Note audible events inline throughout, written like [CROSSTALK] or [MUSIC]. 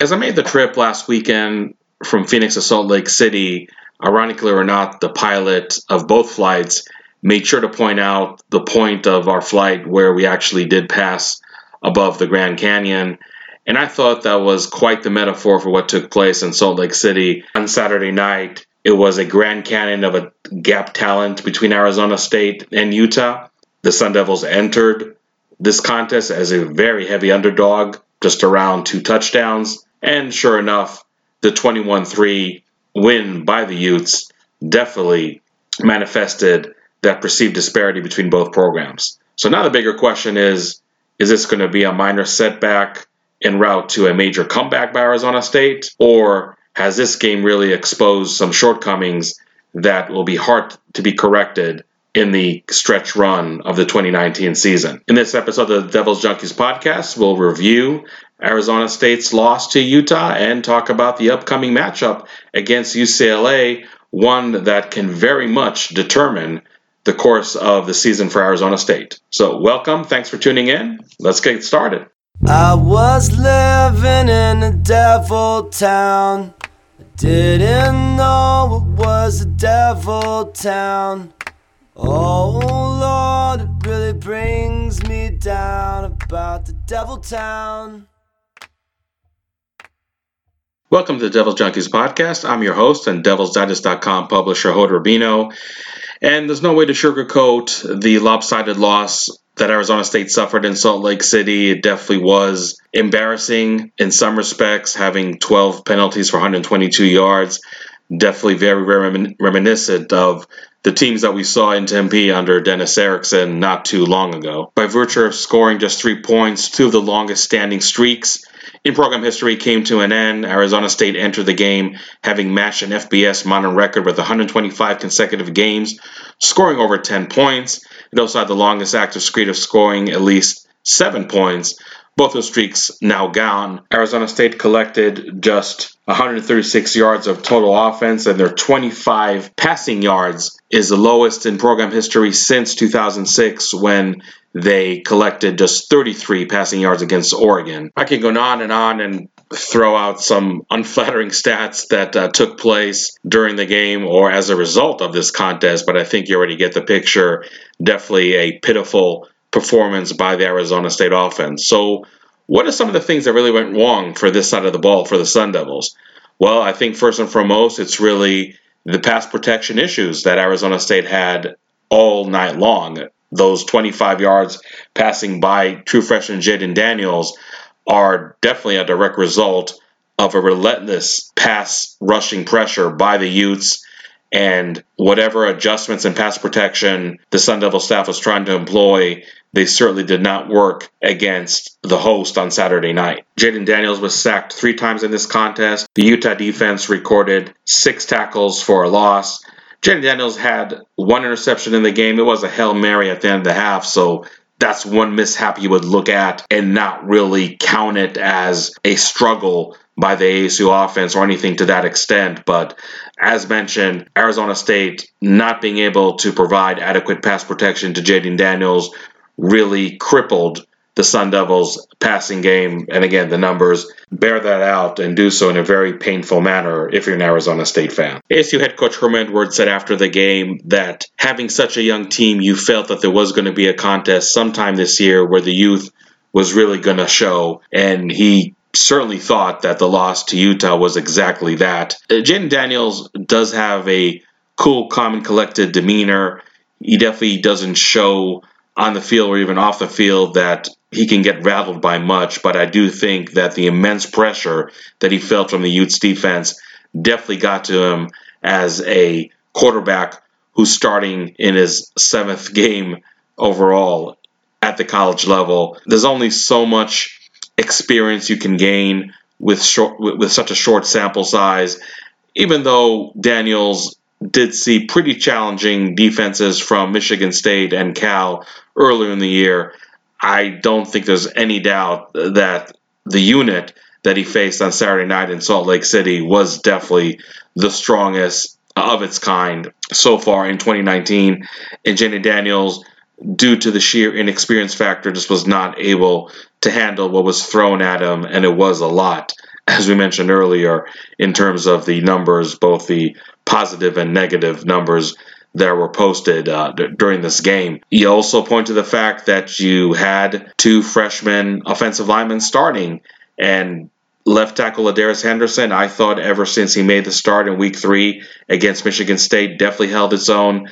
As I made the trip last weekend from Phoenix to Salt Lake City, ironically or not, the pilot of both flights made sure to point out the point of our flight where we actually did pass above the Grand Canyon. And I thought that was quite the metaphor for what took place in Salt Lake City on Saturday night. It was a Grand Canyon of a gap talent between Arizona State and Utah. The Sun Devils entered this contest as a very heavy underdog, just around two touchdowns. And sure enough, the 21 3 win by the Utes definitely manifested that perceived disparity between both programs. So now the bigger question is is this going to be a minor setback en route to a major comeback by Arizona State? Or has this game really exposed some shortcomings that will be hard to be corrected in the stretch run of the 2019 season? In this episode of the Devil's Junkies podcast, we'll review Arizona State's loss to Utah and talk about the upcoming matchup against UCLA, one that can very much determine the course of the season for Arizona State. So, welcome. Thanks for tuning in. Let's get started. I was living in a devil town. I didn't know it was a devil town. Oh Lord, it really brings me down about the devil town. Welcome to the Devil's Junkies podcast. I'm your host and DevilsDigest.com publisher, Hod Rubinoff. And there's no way to sugarcoat the lopsided loss that Arizona State suffered in Salt Lake City. It definitely was embarrassing in some respects, having 12 penalties for 122 yards. Definitely very, very reminiscent of the teams that we saw in Tempe under Dennis Erickson not too long ago. By virtue of scoring just three points, two of the longest standing streaks in program history came to an end. Arizona State entered the game having matched an FBS modern record with 125 consecutive games, scoring over 10 points. It also had the longest active streak of scoring at least seven points. Both those streaks now gone. Arizona State collected just 136 yards of total offense, and their 25 passing yards is the lowest in program history since 2006 when they collected just 33 passing yards against Oregon. I can go on and on and throw out some unflattering stats that uh, took place during the game or as a result of this contest, but I think you already get the picture. Definitely a pitiful performance by the Arizona State offense. So, what are some of the things that really went wrong for this side of the ball for the Sun Devils? Well, I think first and foremost, it's really the pass protection issues that Arizona State had all night long. Those 25 yards passing by true freshman Jayden Daniels are definitely a direct result of a relentless pass rushing pressure by the Utes and whatever adjustments in pass protection the Sun Devil staff was trying to employ, they certainly did not work against the host on Saturday night. Jayden Daniels was sacked three times in this contest. The Utah defense recorded six tackles for a loss. Jayden Daniels had one interception in the game. It was a Hail Mary at the end of the half, so that's one mishap you would look at and not really count it as a struggle by the ASU offense or anything to that extent. But as mentioned, Arizona State not being able to provide adequate pass protection to Jayden Daniels really crippled the Sun Devils passing game. And again, the numbers bear that out and do so in a very painful manner if you're an Arizona State fan. ASU head coach Herm Edwards said after the game that having such a young team, you felt that there was going to be a contest sometime this year where the youth was really going to show. And he certainly thought that the loss to Utah was exactly that. Uh, Jayden Daniels does have a cool, calm, and collected demeanor. He definitely doesn't show on the field or even off the field that he can get rattled by much, but I do think that the immense pressure that he felt from the Utes defense definitely got to him as a quarterback who's starting in his seventh game overall at the college level. There's only so much experience you can gain with short with such a short sample size. Even though Daniels did see pretty challenging defenses from Michigan State and Cal earlier in the year, I don't think there's any doubt that the unit that he faced on Saturday night in Salt Lake City was definitely the strongest of its kind so far in 2019. And Jayden Daniels due to the sheer inexperience factor, just was not able to handle what was thrown at him, and it was a lot. [LAUGHS] as we mentioned earlier, in terms of the numbers, both the positive and negative numbers that were posted uh, d- during this game. You also point to the fact that you had two freshman offensive linemen starting, and left tackle Ladarius Henderson, I thought ever since he made the start in week three against Michigan State, definitely held its own.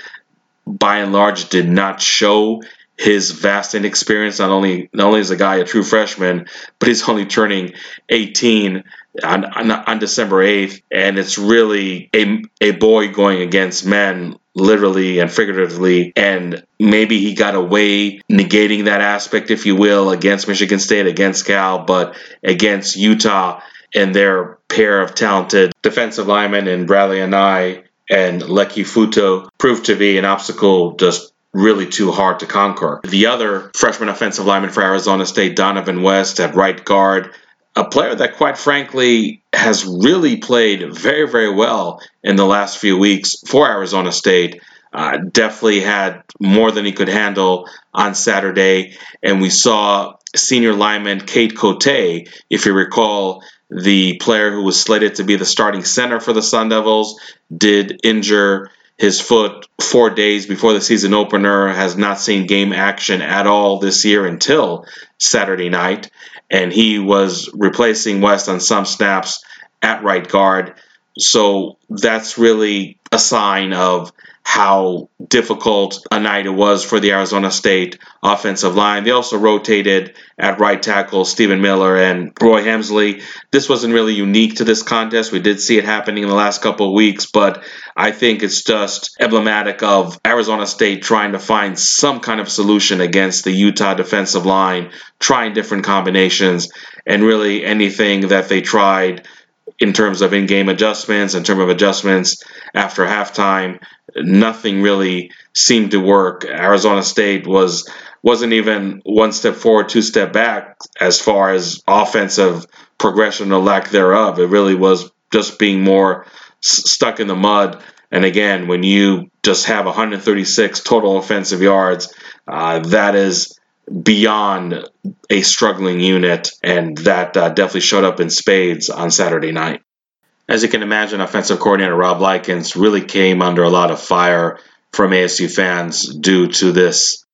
By and large, did not show his vast inexperience. Not only not only is a guy a true freshman, but he's only turning 18 on, on, on December 8th, and it's really a a boy going against men literally and figuratively, and maybe he got away negating that aspect, if you will, against Michigan State, against Cal, but against Utah and their pair of talented defensive linemen and in and Anae and Leki Fotu proved to be an obstacle just really too hard to conquer. The other freshman offensive lineman for Arizona State, Dohnovan West, at right guard, a player that, quite frankly, has really played very, very well in the last few weeks for Arizona State. Uh, definitely had more than he could handle on Saturday. And we saw senior lineman Kate Cote, if you recall, the player who was slated to be the starting center for the Sun Devils, did injure his foot four days before the season opener, has not seen game action at all this year until Saturday night. And he was replacing West on some snaps at right guard. So that's really a sign of how difficult a night it was for the Arizona State offensive line. They also rotated at right tackle Stephen Miller and Roy Hemsley. This wasn't really unique to this contest. We did see it happening in the last couple of weeks, but I think it's just emblematic of Arizona State trying to find some kind of solution against the Utah defensive line, trying different combinations, and really anything that they tried in terms of in-game adjustments, in terms of adjustments after halftime, nothing really seemed to work. Arizona State was wasn't even one step forward, two step back as far as offensive progression or lack thereof. It really was just being more s- stuck in the mud. And again, when you just have 136 total offensive yards, uh, that is beyond a struggling unit, and that uh, definitely showed up in spades on Saturday night. As you can imagine, offensive coordinator Rob Likens really came under a lot of fire from ASU fans due to this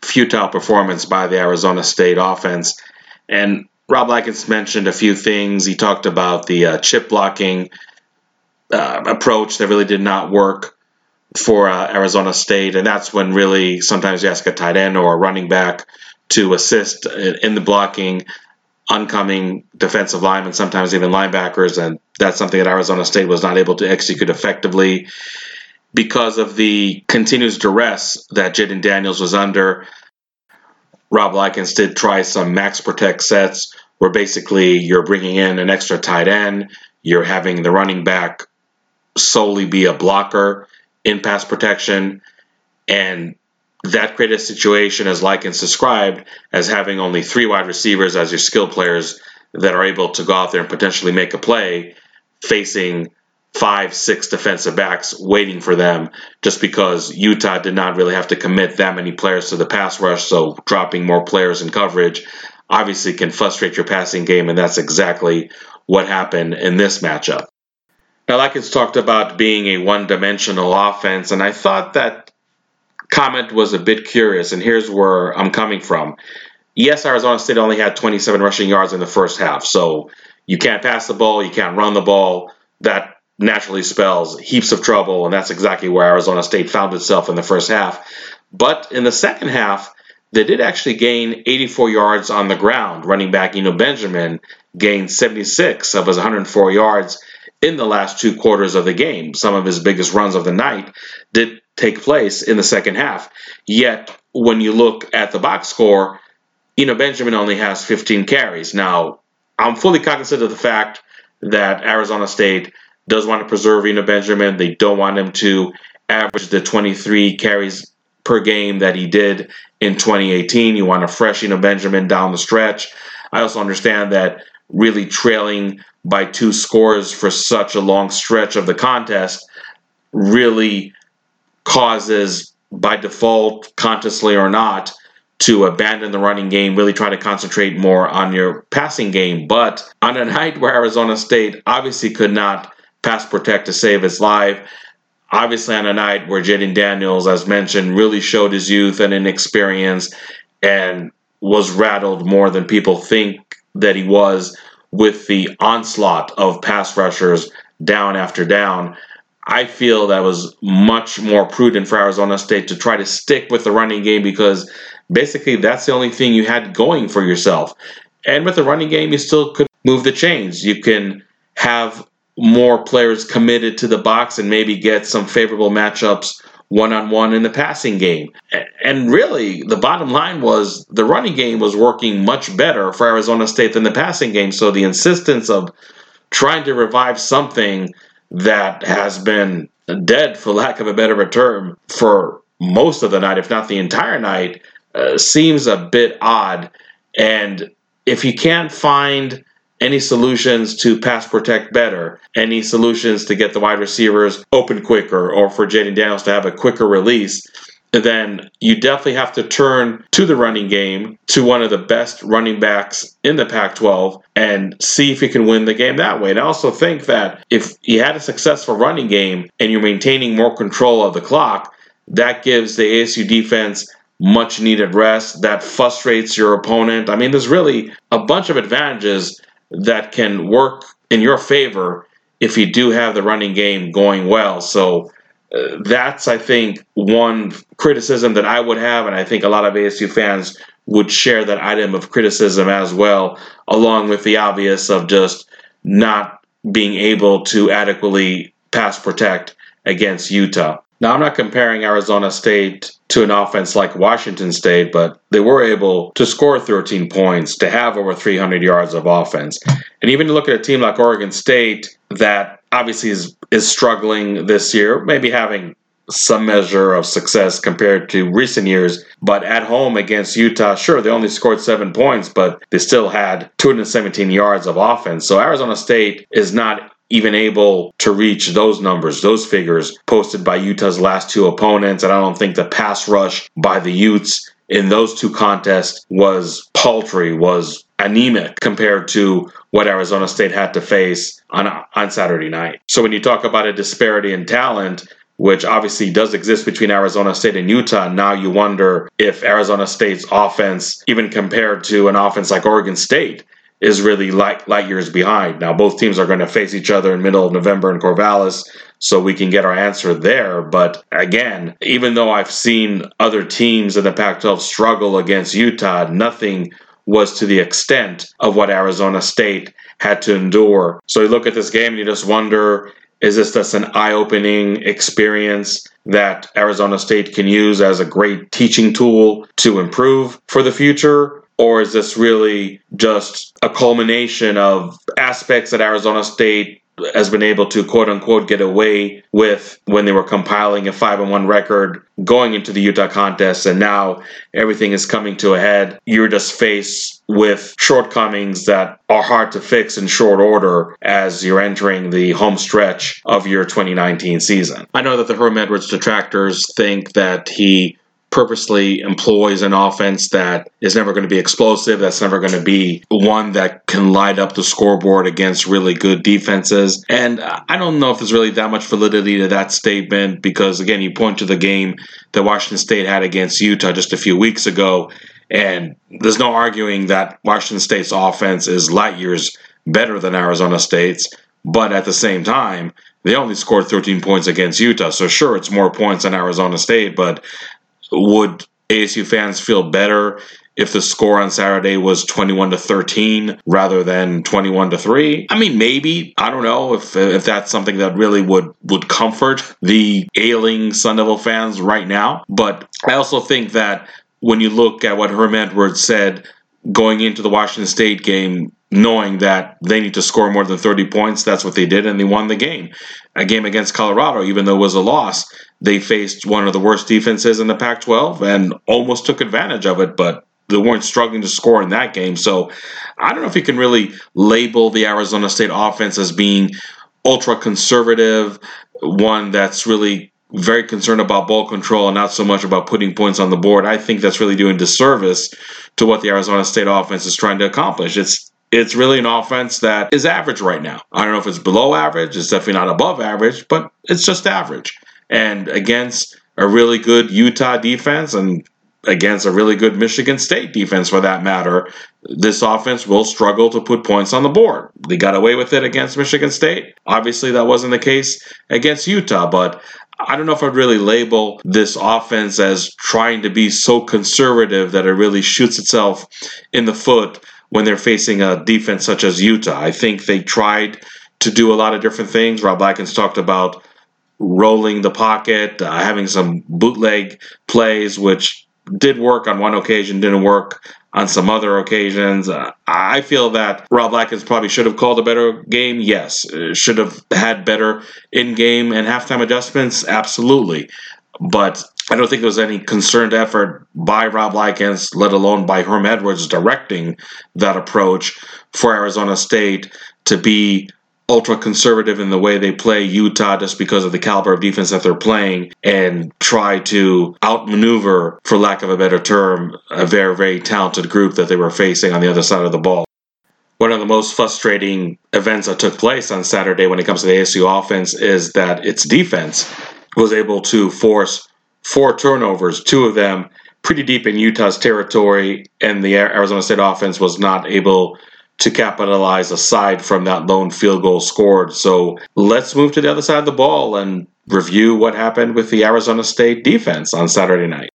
futile performance by the Arizona State offense. And Rob Likens mentioned a few things. He talked about the uh, chip blocking uh, approach that really did not work for uh, Arizona State, and that's when really sometimes you ask a tight end or a running back to assist in, in the blocking oncoming defensive linemen, sometimes even linebackers, and that's something that Arizona State was not able to execute effectively because of the continuous duress that Jayden Daniels was under. Rob Likens did try some max protect sets where basically you're bringing in an extra tight end, you're having the running back solely be a blocker in pass protection, and that created a situation, as Likens described, as having only three wide receivers as your skill players that are able to go out there and potentially make a play, facing five, six defensive backs waiting for them, just because Utah did not really have to commit that many players to the pass rush. So dropping more players in coverage obviously can frustrate your passing game, and that's exactly what happened in this matchup. Now, Likens talked about being a one dimensional offense, and I thought that comment was a bit curious, and here's where I'm coming from. Yes, Arizona State only had 27 rushing yards in the first half, so you can't pass the ball, you can't run the ball. That naturally spells heaps of trouble, and that's exactly where Arizona State found itself in the first half. But in the second half, they did actually gain 84 yards on the ground. Running back Eno Benjamin gained 76 of his 104 yards in the last two quarters of the game. Some of his biggest runs of the night did take place in the second half. Yet, when you look at the box score, you know, Benjamin only has 15 carries. Now, I'm fully cognizant of the fact that Arizona State does want to preserve Eno Benjamin. They don't want him to average the 23 carries per game that he did in 2018. You want a fresh Eno Benjamin down the stretch. I also understand that really trailing by two scores for such a long stretch of the contest really causes, by default, consciously or not, to abandon the running game, really try to concentrate more on your passing game. But on a [LAUGHS] night where Arizona State obviously could not pass protect to save its life, obviously on a night where Jayden Daniels, as mentioned, really showed his youth and inexperience and was rattled more than people think that he was with the onslaught of pass rushers down after down. I feel that was much more prudent for Arizona State to try to stick with the running game because basically that's the only thing you had going for yourself. And with the running game, you still could move the chains. You can have more players committed to the box and maybe get some favorable matchups one on one in the passing game. And really, the bottom line was the running game was working much better for Arizona State than the passing game. So the insistence of trying to revive something that has been dead, for lack of a better term, for most of the night, if not the entire night, uh, seems a bit odd. And if you can't find any solutions to pass protect better, any solutions to get the wide receivers open quicker, or for Jayden Daniels to have a quicker release, then you definitely have to turn to the running game to one of the best running backs in the Pac 12 and see if you can win the game that way. And I also think that if you had a successful running game and you're maintaining more control of the clock, that gives the ASU defense much needed rest that frustrates your opponent. I mean, there's really a bunch of advantages that can work in your favor if you do have the running game going well. So uh, that's, I think, one criticism that I would have, and I think a lot of ASU fans would share that item of criticism as well, along with the obvious of just not being able to adequately pass protect against Utah. Now, I'm not comparing Arizona State to an offense like Washington State, but they were able to score 13 points, to have over 300 yards of offense. And even to look at a team like Oregon State that obviously is, is struggling this year, maybe having some measure of success compared to recent years. But at home against Utah, sure, they only scored seven points, but they still had 217 yards of offense. So Arizona State is not even able to reach those numbers, those figures posted by Utah's last two opponents. And I don't think the pass rush by the Utes in those two contests was paltry, was anemic compared to what Arizona State had to face on, on Saturday night. So when you talk about a disparity in talent, which obviously does exist between Arizona State and Utah. Now you wonder if Arizona State's offense, even compared to an offense like Oregon State, is really light, light years behind. Now, both teams are going to face each other in middle of November in Corvallis, so we can get our answer there. But again, even though I've seen other teams in the Pac 12 struggle against Utah, nothing was to the extent of what Arizona State had to endure. So you look at this game and you just wonder is this just an eye opening experience that Arizona State can use as a great teaching tool to improve for the future? Or is this really just a culmination of aspects that Arizona State has been able to quote unquote get away with when they were compiling a 5 and 1 record going into the Utah contest and now everything is coming to a head you're just faced with shortcomings that are hard to fix in short order as you're entering the home stretch of your 2019 season. I know that the Herm Edwards detractors think that he purposely employs an offense that is never going to be explosive, that's never going to be one that can light up the scoreboard against really good defenses. And I don't know if there's really that much validity to that statement because, again, you point to the game that Washington State had against Utah just a few weeks ago. And there's no arguing that Washington State's offense is light years better than Arizona State's. But at the same time, they only scored 13 points against Utah. So, sure, it's more points than Arizona State, but would ASU fans feel better if the score on Saturday was 21 to 13 rather than 21 to 3. I mean maybe, I don't know if if that's something that really would would comfort the ailing Sun Devil fans right now, but I also think that when you look at what Herm Edwards said going into the Washington State game knowing that they need to score more than 30 points, that's what they did and they won the game. A game against Colorado even though it was a loss they faced one of the worst defenses in the Pac 12 and almost took advantage of it, but they weren't struggling to score in that game. So I don't know if you can really label the Arizona State offense as being ultra conservative, one that's really very concerned about ball control and not so much about putting points on the board. I think that's really doing disservice to what the Arizona State offense is trying to accomplish. It's it's really an offense that is average right now. I don't know if it's below average, it's definitely not above average, but it's just average. And against a really good Utah defense and against a really good Michigan State defense for that matter, this offense will struggle to put points on the board. They got away with it against Michigan State. Obviously, that wasn't the case against Utah, but I don't know if I'd really label this offense as trying to be so conservative that it really shoots itself in the foot when they're facing a defense such as Utah. I think they tried to do a lot of different things. Rob Likens talked about rolling the pocket, uh, having some bootleg plays, which did work on one occasion, didn't work on some other occasions. Uh, I feel that Rob Likens probably should have called a better game. Yes. Uh, should have had better in game and halftime adjustments. Absolutely. But I don't think there was any concerned effort by Rob Likens, let alone by Herm Edwards, directing that approach for Arizona State to be ultra conservative in the way they play Utah just because of the caliber of defense that they're playing and try to outmaneuver, for lack of a better term, a very, very talented group that they were facing on the other side of the ball. One of the most frustrating events that took place on Saturday when it comes to the ASU offense is that its defense was able to force four turnovers, two of them pretty deep in Utah's territory, and the Arizona State offense was not able to capitalize aside from that lone field goal scored. So let's move to the other side of the ball and review what happened with the Arizona State defense on Saturday night.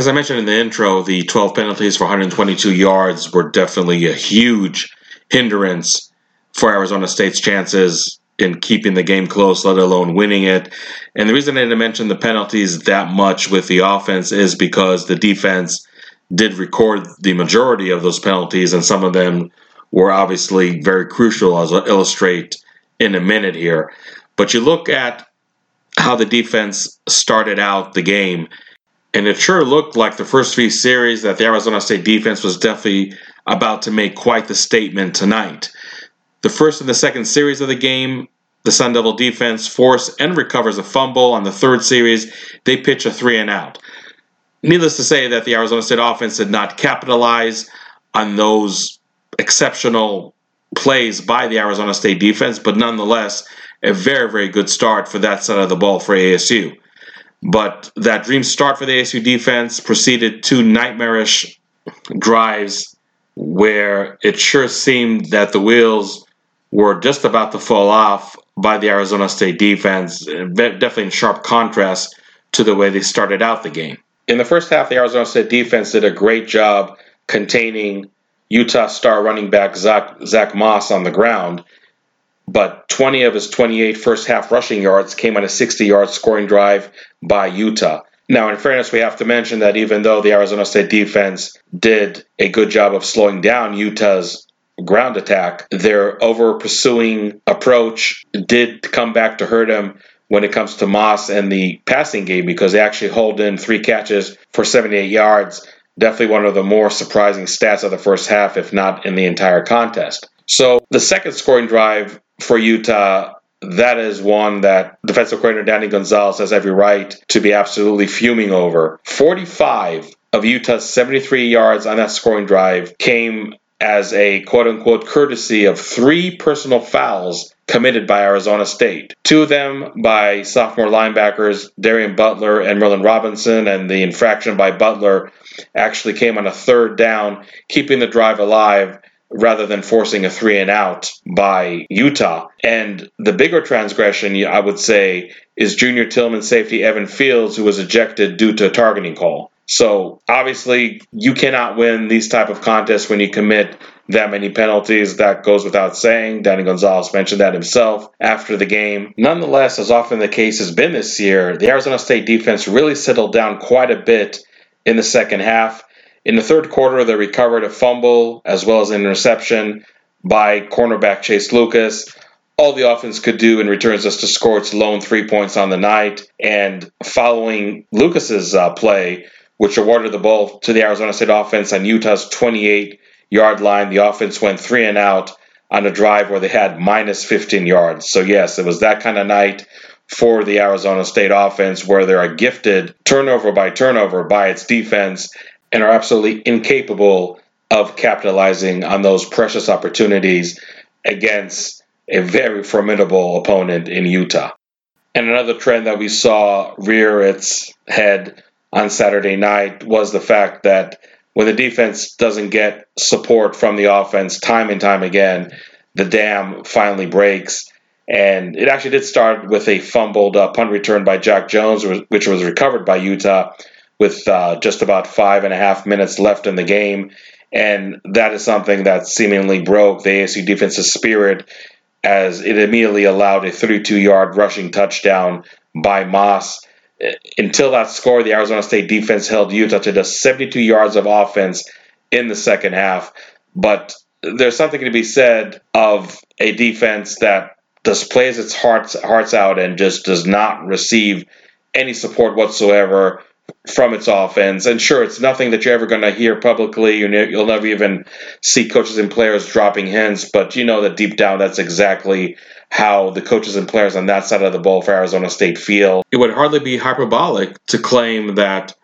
As I mentioned in the intro, the 12 penalties for 122 yards were definitely a huge hindrance for Arizona State's chances in keeping the game close, let alone winning it. And the reason I didn't mention the penalties that much with the offense is because the defense did record the majority of those penalties, and some of them were obviously very crucial, as I'll illustrate in a minute here. But you look at how the defense started out the game and it sure looked like the first three series that the Arizona State defense was definitely about to make quite the statement tonight. The first and the second series of the game, the Sun Devil defense force and recovers a fumble. On the third series, they pitch a three and out. Needless to say that the Arizona State offense did not capitalize on those exceptional plays by the Arizona State defense, but nonetheless, a very, very good start for that side of the ball for ASU. But that dream start for the ASU defense proceeded two nightmarish drives where it sure seemed that the wheels were just about to fall off by the Arizona State defense, definitely in sharp contrast to the way they started out the game. In the first half, the Arizona State defense did a great job containing Utah star running back Zach, Zach Moss on the ground but 20 of his 28 first half rushing yards came on a 60 yard scoring drive by Utah. Now, in fairness, we have to mention that even though the Arizona State defense did a good job of slowing down Utah's ground attack, their over pursuing approach did come back to hurt them when it comes to Moss and the passing game because they actually hold in three catches for 78 yards. Definitely one of the more surprising stats of the first half, if not in the entire contest. So the second scoring drive for Utah, that is one that defensive coordinator Danny Gonzales has every right to be absolutely fuming over. 45 of Utah's 73 yards on that scoring drive came as a quote unquote courtesy of three personal fouls committed by Arizona State. Two of them by sophomore linebackers Darien Butler and Merlin Robertson, and the infraction by Butler actually came on a third down, keeping the drive alive rather than forcing a three and out by Utah. And the bigger transgression, I would say, is junior Tillman safety Evan Fields, who was ejected due to a targeting call. So obviously, you cannot win these type of contests when you commit that many penalties. That goes without saying. Danny Gonzales mentioned that himself after the game. Nonetheless, as often the case has been this year, the Arizona State defense really settled down quite a bit in the second half. In the third quarter, they recovered a fumble as well as an interception by cornerback Chase Lucas. All the offense could do in return is just to score its lone three points on the night. And following Lucas's uh, play, which awarded the ball to the Arizona State offense on Utah's 28 yard line, the offense went three and out on a drive where they had minus 15 yards. So, yes, it was that kind of night for the Arizona State offense where they are gifted turnover by turnover by its defense and are absolutely incapable of capitalizing on those precious opportunities against a very formidable opponent in Utah. And another trend that we saw rear its head on Saturday night was the fact that when the defense doesn't get support from the offense time and time again, the dam finally breaks. And it actually did start with a fumbled uh, punt return by Jack Jones, which was recovered by Utah with uh, just about five and a half minutes left in the game. And that is something that seemingly broke the ASU defense's spirit as it immediately allowed a 32 yard rushing touchdown by Moss. Until that score, the Arizona State defense held Utah to just 72 yards of offense in the second half. But there's something to be said of a defense that just plays its hearts hearts out and just does not receive any support whatsoever from its offense. And sure, it's nothing that you're ever going to hear publicly. You'll never even see coaches and players dropping hints, but you know that deep down, that's exactly how the coaches and players on that side of the ball for Arizona State feel. It would hardly be hyperbolic to claim that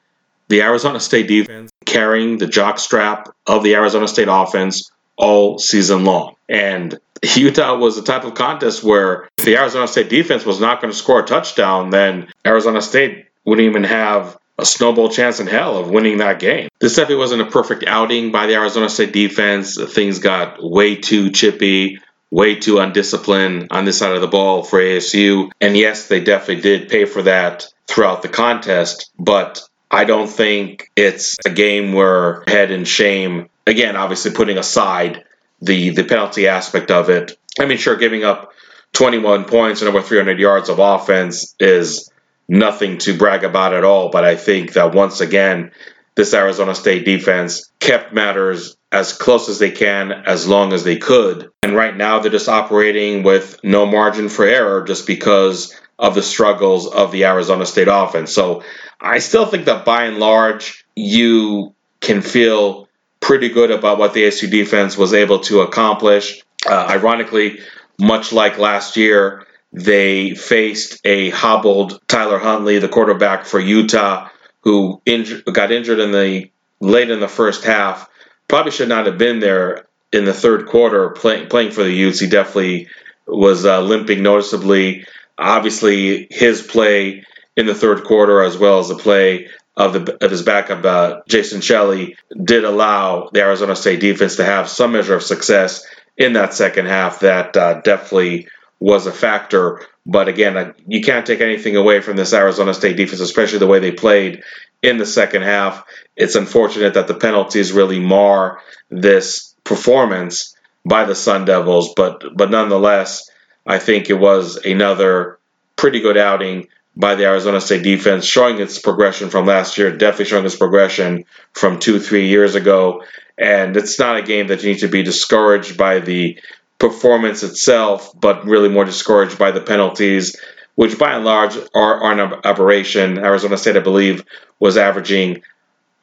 the Arizona State defense carrying the jockstrap of the Arizona State offense all season long. And Utah was the type of contest where if the Arizona State defense was not going to score a touchdown, then Arizona State wouldn't even have a snowball chance in hell of winning that game. This definitely wasn't a perfect outing by the Arizona State defense. Things got way too chippy, way too undisciplined on this side of the ball for ASU. And yes, they definitely did pay for that throughout the contest, but I don't think it's a game where head and shame, again, obviously putting aside the, the penalty aspect of it. I mean, sure, giving up 21 points and over 300 yards of offense is nothing to brag about at all. But I think that once again, this Arizona State defense kept matters as close as they can, as long as they could. And right now, they're just operating with no margin for error just because of the struggles of the Arizona State offense. So I still think that by and large, you can feel pretty good about what the ASU defense was able to accomplish. Uh, ironically, much like last year, they faced a hobbled Tyler Huntley, the quarterback for Utah, who inj- got injured in the late in the first half. Probably should not have been there in the third quarter play, playing for the Utes. He definitely was uh, limping noticeably. Obviously, his play in the third quarter, as well as the play of, the, of his backup, uh, Jason Shelley, did allow the Arizona State defense to have some measure of success in that second half. That uh, definitely was a factor. But again, you can't take anything away from this Arizona State defense, especially the way they played in the second half. It's unfortunate that the penalties really mar this performance by the Sun Devils, but but nonetheless, I think it was another pretty good outing by the Arizona State defense, showing its progression from last year, definitely showing its progression from two, three years ago. And it's not a game that you need to be discouraged by the performance itself, but really more discouraged by the penalties, which by and large are, are an aberration. Arizona State, I believe, was averaging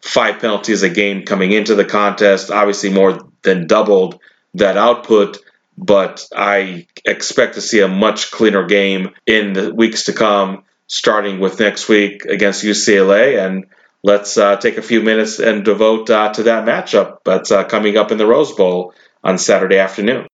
five penalties a game coming into the contest, obviously more than doubled that output. But I expect to see a much cleaner game in the weeks to come, starting with next week against UCLA. And let's uh, take a few minutes and devote uh, to that matchup that's uh, coming up in the Rose Bowl on Saturday afternoon.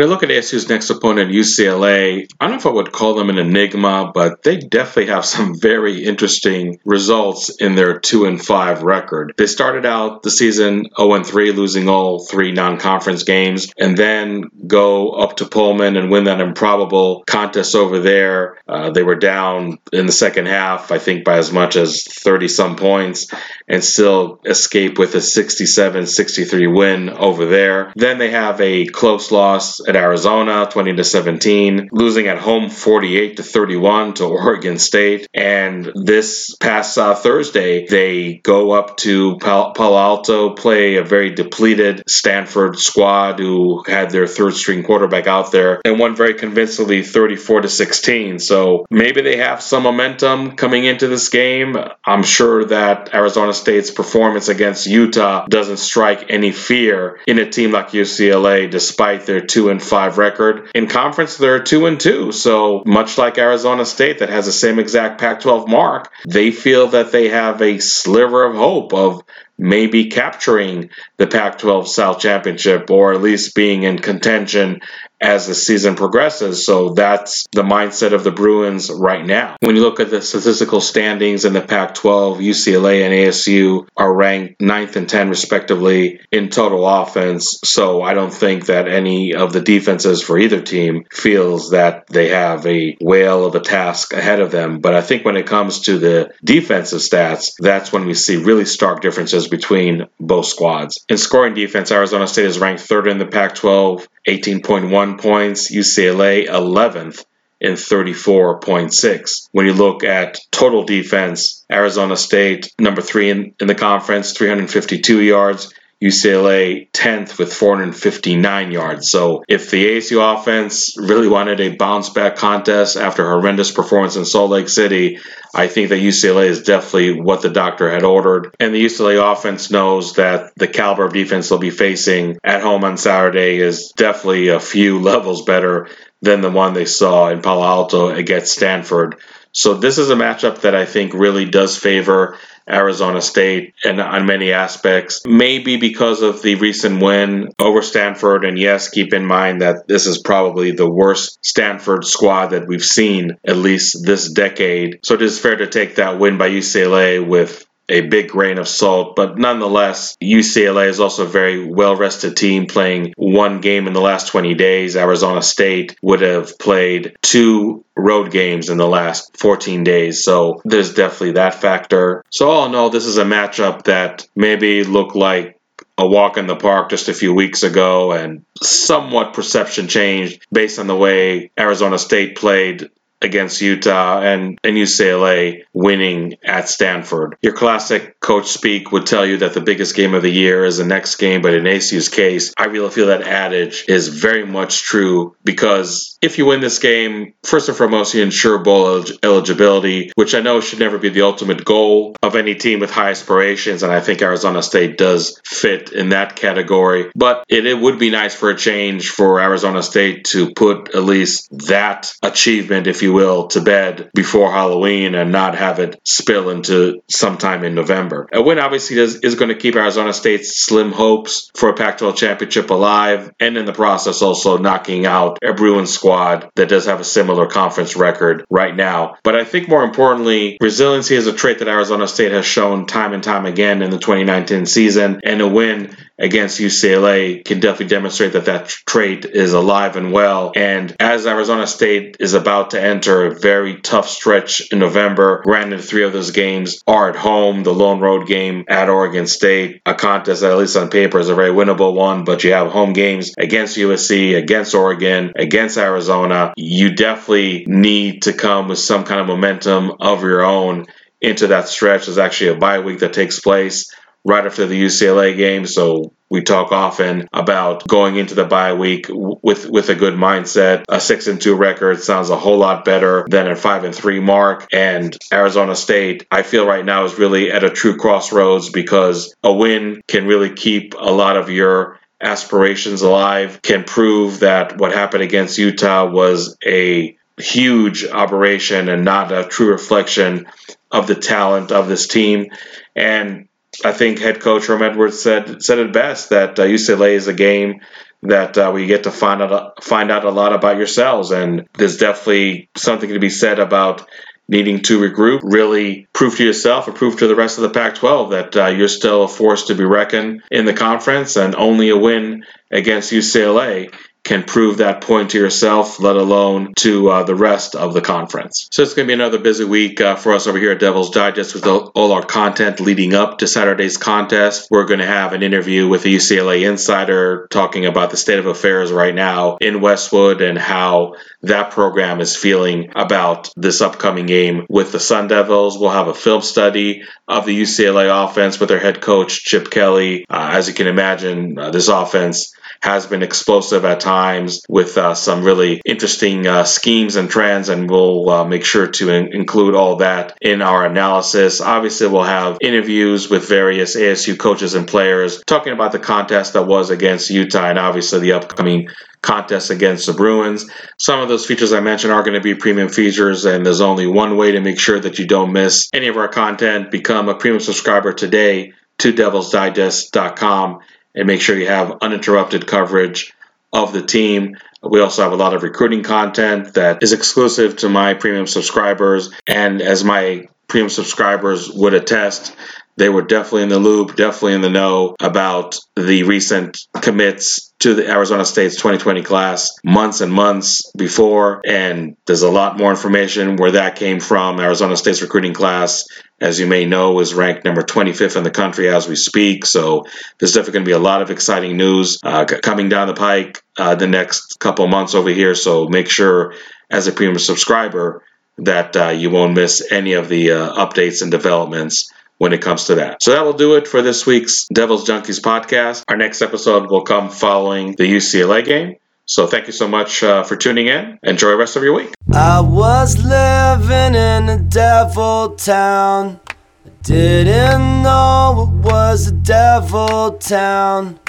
When I look at ASU's next opponent, UCLA, I don't know if I would call them an enigma, but they definitely have some very interesting results in their 2 and 5 record. They started out the season 0 and 3, losing all three non conference games, and then go up to Pullman and win that improbable contest over there. Uh, they were down in the second half, I think, by as much as 30 some points, and still escape with a 67 63 win over there. Then they have a close loss at Arizona, 20 to 17, losing at home 48 to 31 to Oregon State. And this past uh, Thursday, they go up to Palo Alto, play a very depleted Stanford squad who had their third string quarterback out there and won very convincingly 34 to 16. So maybe they have some momentum coming into this game. I'm sure that Arizona State's performance against Utah doesn't strike any fear in a team like UCLA, despite their two and five record. In conference, they're two and two. So much like Arizona State, that has the same exact Pac-12 mark, they feel that they have a sliver of hope of maybe capturing the Pac 12 South Championship or at least being in contention as the season progresses. So that's the mindset of the Bruins right now. When you look at the statistical standings in the Pac 12, UCLA and ASU are ranked 9th and 10th, respectively, in total offense. So I don't think that any of the defenses for either team feels that they have a whale of a task ahead of them. But I think when it comes to the defensive stats, that's when we see really stark differences between both squads. In scoring defense, Arizona State is ranked third in the Pac 12, 18.1 points, UCLA 11th in 34.6. When you look at total defense, Arizona State, number three in, in the conference, 352 yards. UCLA 10th with 459 yards. So if the ASU offense really wanted a bounce back contest after horrendous performance in Salt Lake City, I think that UCLA is definitely what the doctor had ordered. And the UCLA offense knows that the caliber of defense they'll be facing at home on Saturday is definitely a few levels better than the one they saw in Palo Alto against Stanford. So this is a matchup that I think really does favor Arizona State and on many aspects. Maybe because of the recent win over Stanford. And yes, keep in mind that this is probably the worst Stanford squad that we've seen, at least this decade. So it is fair to take that win by UCLA with a big grain of salt. But nonetheless, UCLA is also a very well rested team playing one game in the last 20 days. Arizona State would have played two road games in the last 14 days. So there's definitely that factor. So all in all, this is a matchup that maybe looked like a walk in the park just a few weeks ago and somewhat perception changed based on the way Arizona State played against Utah and, and UCLA winning at Stanford. Your classic coach speak would tell you that the biggest game of the year is the next game, but in ASU's case, I really feel that adage is very much true because if you win this game, first and foremost, you ensure bowl eligibility, which I know should never be the ultimate goal of any team with high aspirations, and I think Arizona State does fit in that category. But it, it would be nice for a change for Arizona State to put at least that achievement, if you you will, to bed before Halloween and not have it spill into sometime in November. A win obviously is, is going to keep Arizona State's slim hopes for a Pac 12 championship alive, and in the process, also knocking out a Bruins squad that does have a similar conference record right now. But I think more importantly, resiliency is a trait that Arizona State has shown time and time again in the 2019 season, and a win against UCLA can definitely demonstrate that that trait is alive and well. And as Arizona State is about to enter a very tough stretch in November, granted, three of those games are at home. The lone road game at Oregon State, a contest that, at least on paper, is a very winnable one, but you have home games against USC, against Oregon, against Arizona. You definitely need to come with some kind of momentum of your own into that stretch. There's actually a bye week that takes place right after the UCLA game. So we talk often about going into the bye week with with a good mindset. A six and two record sounds a whole lot better than a five and three mark. And Arizona State, I feel right now is really at a true crossroads because a win can really keep a lot of your aspirations alive. Can prove that what happened against Utah was a huge operation and not a true reflection of the talent of this team. And I think head coach Herm Edwards said said it best that uh, UCLA is a game that uh, we get to find out find out a lot about yourselves, and there's definitely something to be said about needing to regroup, really prove to yourself or prove to the rest of the Pac 12 that uh, you're still a force to be reckoned in the conference, and only a win against UCLA can prove that point to yourself, let alone to uh, the rest of the conference. So it's going to be another busy week uh, for us over here at Devil's Digest with all our content leading up to Saturday's contest. We're going to have an interview with a UCLA insider talking about the state of affairs right now in Westwood and how that program is feeling about this upcoming game with the Sun Devils. We'll have a film study of the UCLA offense with their head coach, Chip Kelly. Uh, as you can imagine, uh, this offense has been explosive at times with uh, some really interesting uh, schemes and trends, and we'll uh, make sure to in- include all that in our analysis. Obviously, we'll have interviews with various ASU coaches and players talking about the contest that was against Utah and obviously the upcoming contest against the Bruins. Some of those features I mentioned are going to be premium features, and there's only one way to make sure that you don't miss any of our content. Become a premium subscriber today to devilsdigest.com and make sure you have uninterrupted coverage of the team. We also have a lot of recruiting content that is exclusive to my premium subscribers. And as my premium subscribers would attest, they were definitely in the loop, definitely in the know about the recent commits to the Arizona State's 2020 class months and months before. And there's a lot more information where that came from. Arizona State's recruiting class, as you may know, is ranked number 25th in the country as we speak. So there's definitely going to be a lot of exciting news uh, coming down the pike uh, the next couple months over here. So make sure, as a premium subscriber, that uh, you won't miss any of the uh, updates and developments when it comes to that. So that will do it for this week's Devils Junkies podcast. Our next episode will come following the UCLA game. So thank you so much uh, for tuning in. Enjoy the rest of your week. I was living in a devil town. I didn't know it was a devil town.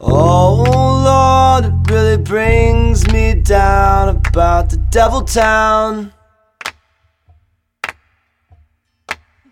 Oh Lord, it really brings me down about the devil town.